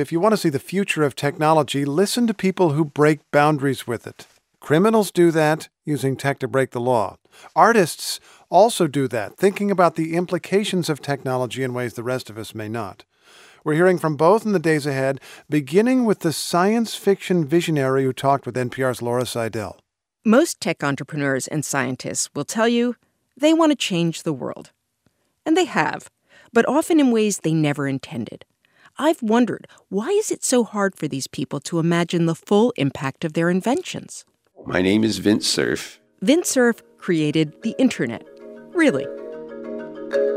if you want to see the future of technology, listen to people who break boundaries with it. Criminals do that, using tech to break the law. Artists also do that, thinking about the implications of technology in ways the rest of us may not. We're hearing from both in the days ahead, beginning with the science fiction visionary who talked with NPR's Laura Sydell. Most tech entrepreneurs and scientists will tell you they want to change the world. And they have, but often in ways they never intended. I've wondered why is it so hard for these people to imagine the full impact of their inventions? My name is Vint Cerf. Vint Cerf created the internet. Really.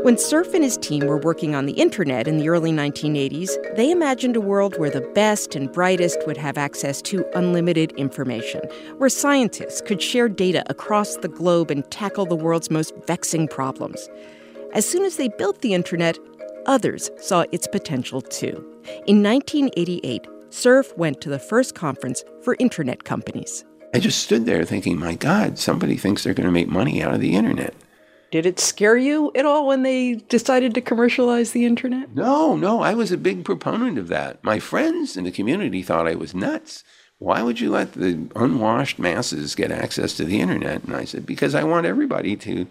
When Cerf and his team were working on the internet in the early 1980s, they imagined a world where the best and brightest would have access to unlimited information, where scientists could share data across the globe and tackle the world's most vexing problems. As soon as they built the internet, others saw its potential too. In 1988, Cerf went to the first conference for internet companies. I just stood there thinking, my God, somebody thinks they're going to make money out of the internet. Did it scare you at all when they decided to commercialize the internet? No, no, I was a big proponent of that. My friends in the community thought I was nuts. Why would you let the unwashed masses get access to the internet? And I said, because I want everybody to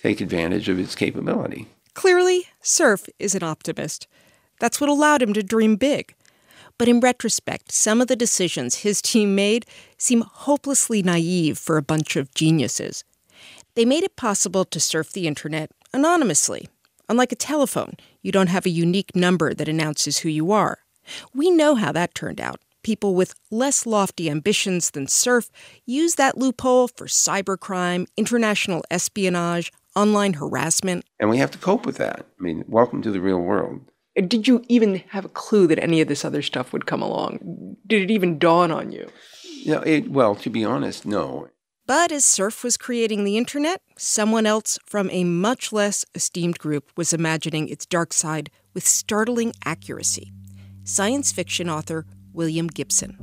take advantage of its capability. Clearly, Cerf is an optimist. That's what allowed him to dream big. But in retrospect, some of the decisions his team made seem hopelessly naive for a bunch of geniuses. They made it possible to surf the internet anonymously. Unlike a telephone, you don't have a unique number that announces who you are. We know how that turned out. People with less lofty ambitions than Cerf use that loophole for cybercrime, international espionage, online harassment. And we have to cope with that. I mean, welcome to the real world. Did you even have a clue that any of this other stuff would come along? Did it even dawn on you? You know, it, well, to be honest, no. But as Cerf was creating the internet, someone else from a much less esteemed group was imagining its dark side with startling accuracy. Science fiction author William Gibson.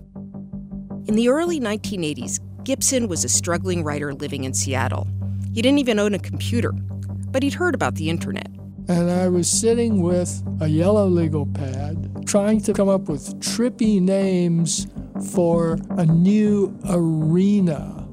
In the early 1980s, Gibson was a struggling writer living in Seattle. He didn't even own a computer, but he'd heard about the internet. And I was sitting with a yellow legal pad trying to come up with trippy names for a new arena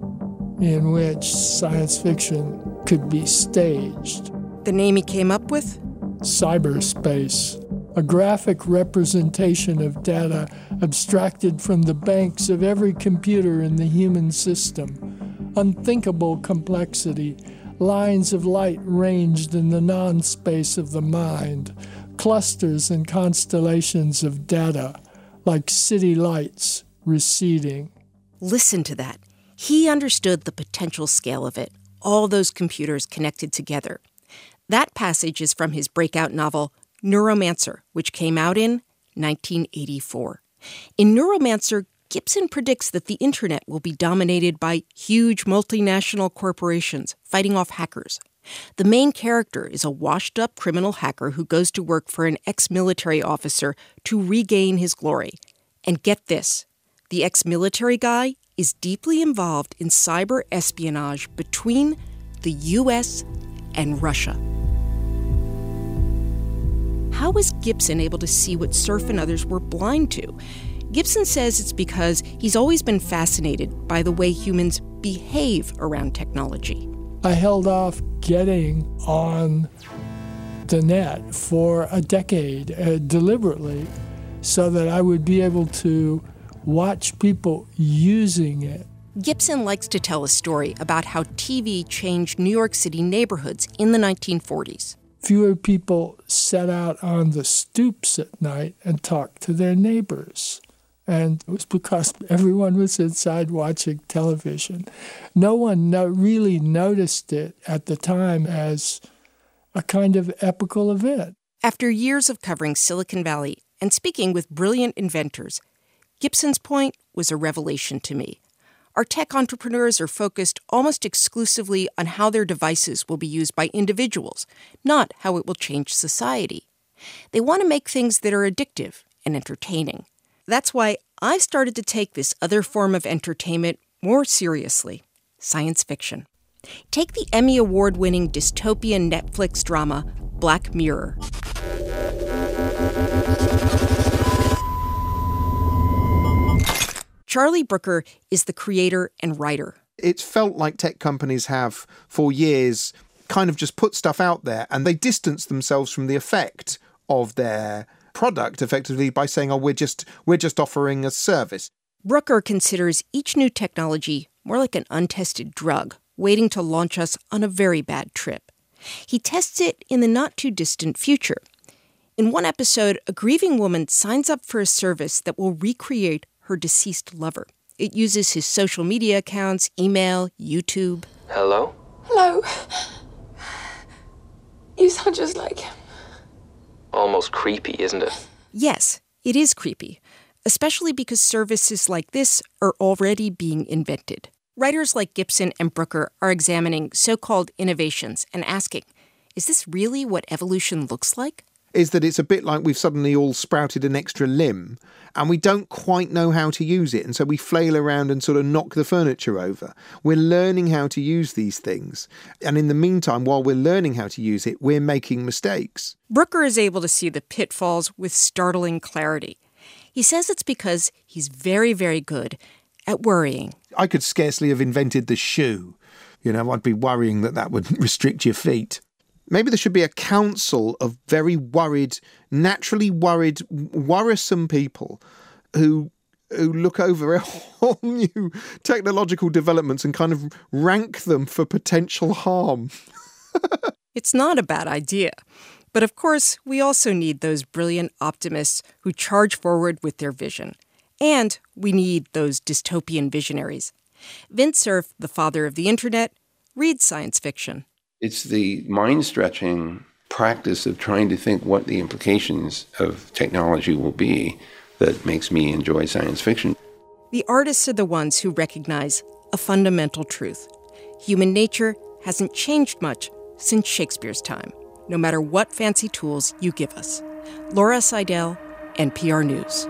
in which science fiction could be staged. The name he came up with? Cyberspace, a graphic representation of data abstracted from the banks of every computer in the human system. Unthinkable complexity, lines of light ranged in the non space of the mind, clusters and constellations of data, like city lights receding. Listen to that. He understood the potential scale of it, all those computers connected together. That passage is from his breakout novel, Neuromancer, which came out in 1984. In Neuromancer, Gibson predicts that the internet will be dominated by huge multinational corporations fighting off hackers. The main character is a washed up criminal hacker who goes to work for an ex military officer to regain his glory. And get this the ex military guy is deeply involved in cyber espionage between the US and Russia. How was Gibson able to see what Cerf and others were blind to? Gibson says it's because he's always been fascinated by the way humans behave around technology. I held off getting on the net for a decade uh, deliberately so that I would be able to watch people using it. Gibson likes to tell a story about how TV changed New York City neighborhoods in the 1940s. Fewer people sat out on the stoops at night and talked to their neighbors. And it was because everyone was inside watching television. No one no, really noticed it at the time as a kind of epical event. After years of covering Silicon Valley and speaking with brilliant inventors, Gibson's point was a revelation to me. Our tech entrepreneurs are focused almost exclusively on how their devices will be used by individuals, not how it will change society. They want to make things that are addictive and entertaining. That's why I've started to take this other form of entertainment more seriously science fiction. Take the Emmy Award winning dystopian Netflix drama Black Mirror. Charlie Brooker is the creator and writer. It's felt like tech companies have, for years, kind of just put stuff out there and they distance themselves from the effect of their product effectively by saying, oh, we're just, we're just offering a service. Brooker considers each new technology more like an untested drug, waiting to launch us on a very bad trip. He tests it in the not too distant future. In one episode, a grieving woman signs up for a service that will recreate her deceased lover. It uses his social media accounts, email, YouTube. Hello? Hello. You sound just like him. Almost creepy, isn't it? Yes, it is creepy, especially because services like this are already being invented. Writers like Gibson and Brooker are examining so called innovations and asking is this really what evolution looks like? Is that it's a bit like we've suddenly all sprouted an extra limb and we don't quite know how to use it. And so we flail around and sort of knock the furniture over. We're learning how to use these things. And in the meantime, while we're learning how to use it, we're making mistakes. Brooker is able to see the pitfalls with startling clarity. He says it's because he's very, very good at worrying. I could scarcely have invented the shoe. You know, I'd be worrying that that would restrict your feet. Maybe there should be a council of very worried, naturally worried, worrisome people who who look over all new technological developments and kind of rank them for potential harm. it's not a bad idea. But of course, we also need those brilliant optimists who charge forward with their vision. And we need those dystopian visionaries. Vint Cerf, the father of the internet, reads science fiction. It's the mind stretching practice of trying to think what the implications of technology will be that makes me enjoy science fiction. The artists are the ones who recognize a fundamental truth human nature hasn't changed much since Shakespeare's time, no matter what fancy tools you give us. Laura Sydell, NPR News.